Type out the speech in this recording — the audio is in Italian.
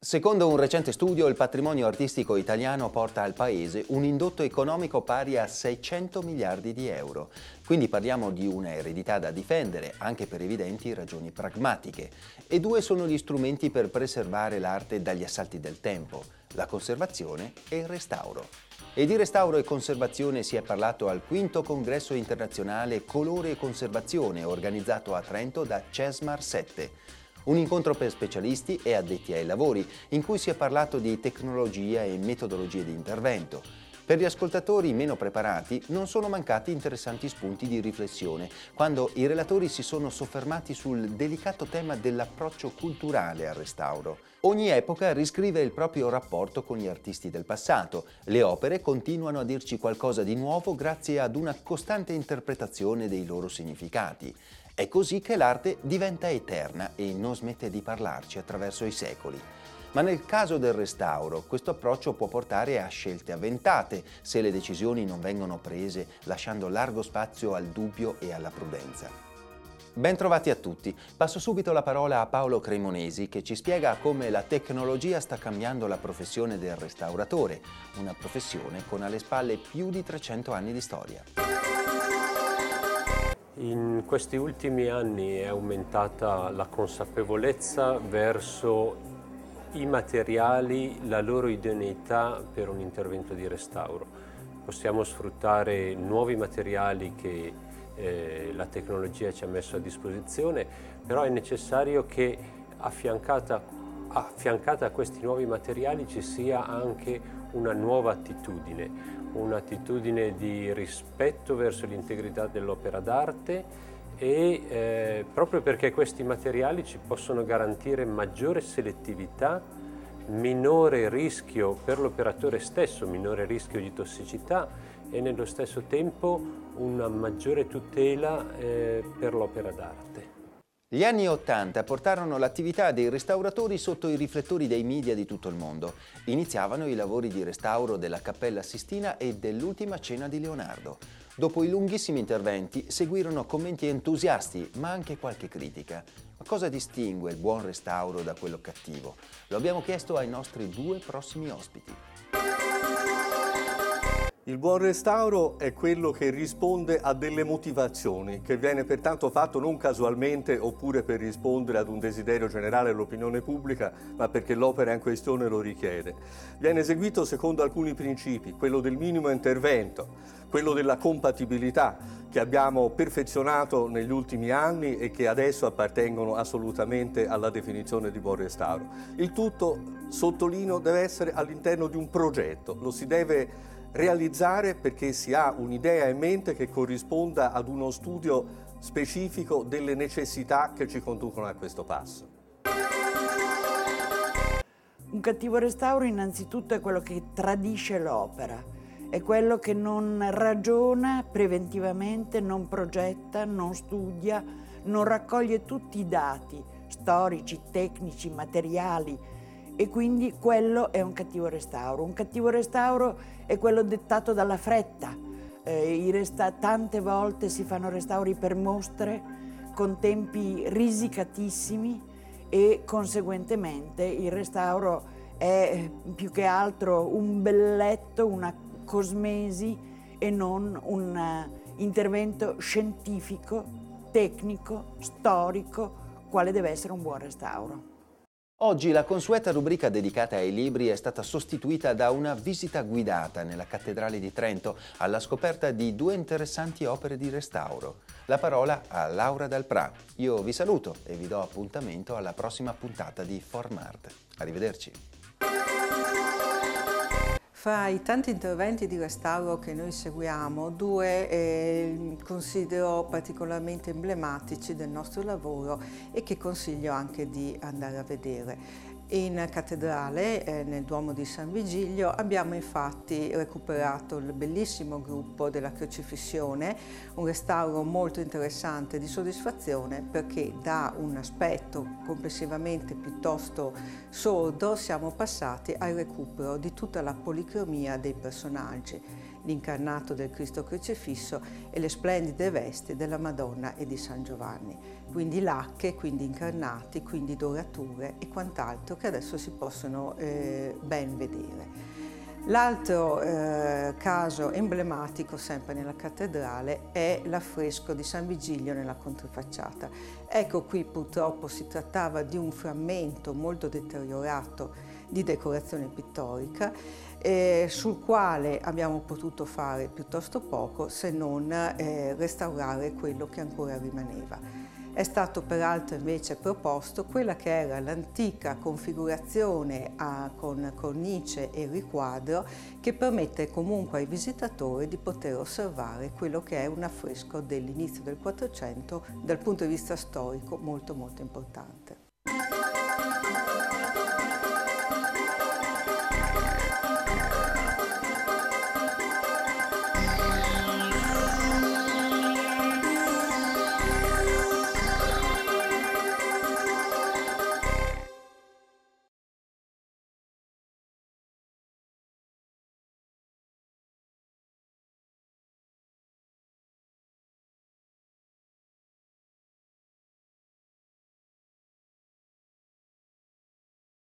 Secondo un recente studio, il patrimonio artistico italiano porta al Paese un indotto economico pari a 600 miliardi di euro. Quindi parliamo di una eredità da difendere, anche per evidenti ragioni pragmatiche. E due sono gli strumenti per preservare l'arte dagli assalti del tempo, la conservazione e il restauro. E di restauro e conservazione si è parlato al quinto congresso internazionale Colore e Conservazione, organizzato a Trento da Cesmar 7 un incontro per specialisti e addetti ai lavori, in cui si è parlato di tecnologia e metodologie di intervento. Per gli ascoltatori meno preparati non sono mancati interessanti spunti di riflessione quando i relatori si sono soffermati sul delicato tema dell'approccio culturale al restauro. Ogni epoca riscrive il proprio rapporto con gli artisti del passato. Le opere continuano a dirci qualcosa di nuovo grazie ad una costante interpretazione dei loro significati. È così che l'arte diventa eterna e non smette di parlarci attraverso i secoli. Ma nel caso del restauro, questo approccio può portare a scelte avventate se le decisioni non vengono prese lasciando largo spazio al dubbio e alla prudenza. Bentrovati a tutti. Passo subito la parola a Paolo Cremonesi che ci spiega come la tecnologia sta cambiando la professione del restauratore, una professione con alle spalle più di 300 anni di storia. In questi ultimi anni è aumentata la consapevolezza verso i materiali, la loro idoneità per un intervento di restauro. Possiamo sfruttare nuovi materiali che eh, la tecnologia ci ha messo a disposizione, però è necessario che affiancata, affiancata a questi nuovi materiali ci sia anche una nuova attitudine, un'attitudine di rispetto verso l'integrità dell'opera d'arte e eh, proprio perché questi materiali ci possono garantire maggiore selettività, minore rischio per l'operatore stesso, minore rischio di tossicità e nello stesso tempo una maggiore tutela eh, per l'opera d'arte. Gli anni Ottanta portarono l'attività dei restauratori sotto i riflettori dei media di tutto il mondo. Iniziavano i lavori di restauro della Cappella Sistina e dell'Ultima Cena di Leonardo. Dopo i lunghissimi interventi seguirono commenti entusiasti, ma anche qualche critica. Ma cosa distingue il buon restauro da quello cattivo? Lo abbiamo chiesto ai nostri due prossimi ospiti. Il buon restauro è quello che risponde a delle motivazioni, che viene pertanto fatto non casualmente oppure per rispondere ad un desiderio generale dell'opinione pubblica, ma perché l'opera in questione lo richiede. Viene eseguito secondo alcuni principi, quello del minimo intervento, quello della compatibilità, che abbiamo perfezionato negli ultimi anni e che adesso appartengono assolutamente alla definizione di buon restauro. Il tutto, sottolineo, deve essere all'interno di un progetto, lo si deve realizzare perché si ha un'idea in mente che corrisponda ad uno studio specifico delle necessità che ci conducono a questo passo. Un cattivo restauro innanzitutto è quello che tradisce l'opera, è quello che non ragiona preventivamente, non progetta, non studia, non raccoglie tutti i dati storici, tecnici, materiali, e quindi quello è un cattivo restauro. Un cattivo restauro è quello dettato dalla fretta. Eh, resta- tante volte si fanno restauri per mostre con tempi risicatissimi e conseguentemente il restauro è più che altro un belletto, una cosmesi e non un uh, intervento scientifico, tecnico, storico, quale deve essere un buon restauro. Oggi la consueta rubrica dedicata ai libri è stata sostituita da una visita guidata nella Cattedrale di Trento alla scoperta di due interessanti opere di restauro. La parola a Laura Dalprà. Io vi saluto e vi do appuntamento alla prossima puntata di Formart. Arrivederci. Fra i tanti interventi di restauro che noi seguiamo, due eh, considero particolarmente emblematici del nostro lavoro e che consiglio anche di andare a vedere. In cattedrale, eh, nel Duomo di San Vigilio, abbiamo infatti recuperato il bellissimo gruppo della Crocifissione, un restauro molto interessante di soddisfazione perché da un aspetto complessivamente piuttosto sordo siamo passati al recupero di tutta la policromia dei personaggi, l'incarnato del Cristo crocifisso e le splendide vesti della Madonna e di San Giovanni. Quindi lacche, quindi incarnati, quindi dorature e quant'altro che adesso si possono eh, ben vedere. L'altro eh, caso emblematico, sempre nella cattedrale, è l'affresco di San Vigilio nella controfacciata. Ecco qui purtroppo si trattava di un frammento molto deteriorato di decorazione pittorica eh, sul quale abbiamo potuto fare piuttosto poco se non eh, restaurare quello che ancora rimaneva. È stato peraltro invece proposto quella che era l'antica configurazione a, con cornice e riquadro che permette comunque ai visitatori di poter osservare quello che è un affresco dell'inizio del 400 dal punto di vista storico molto molto importante.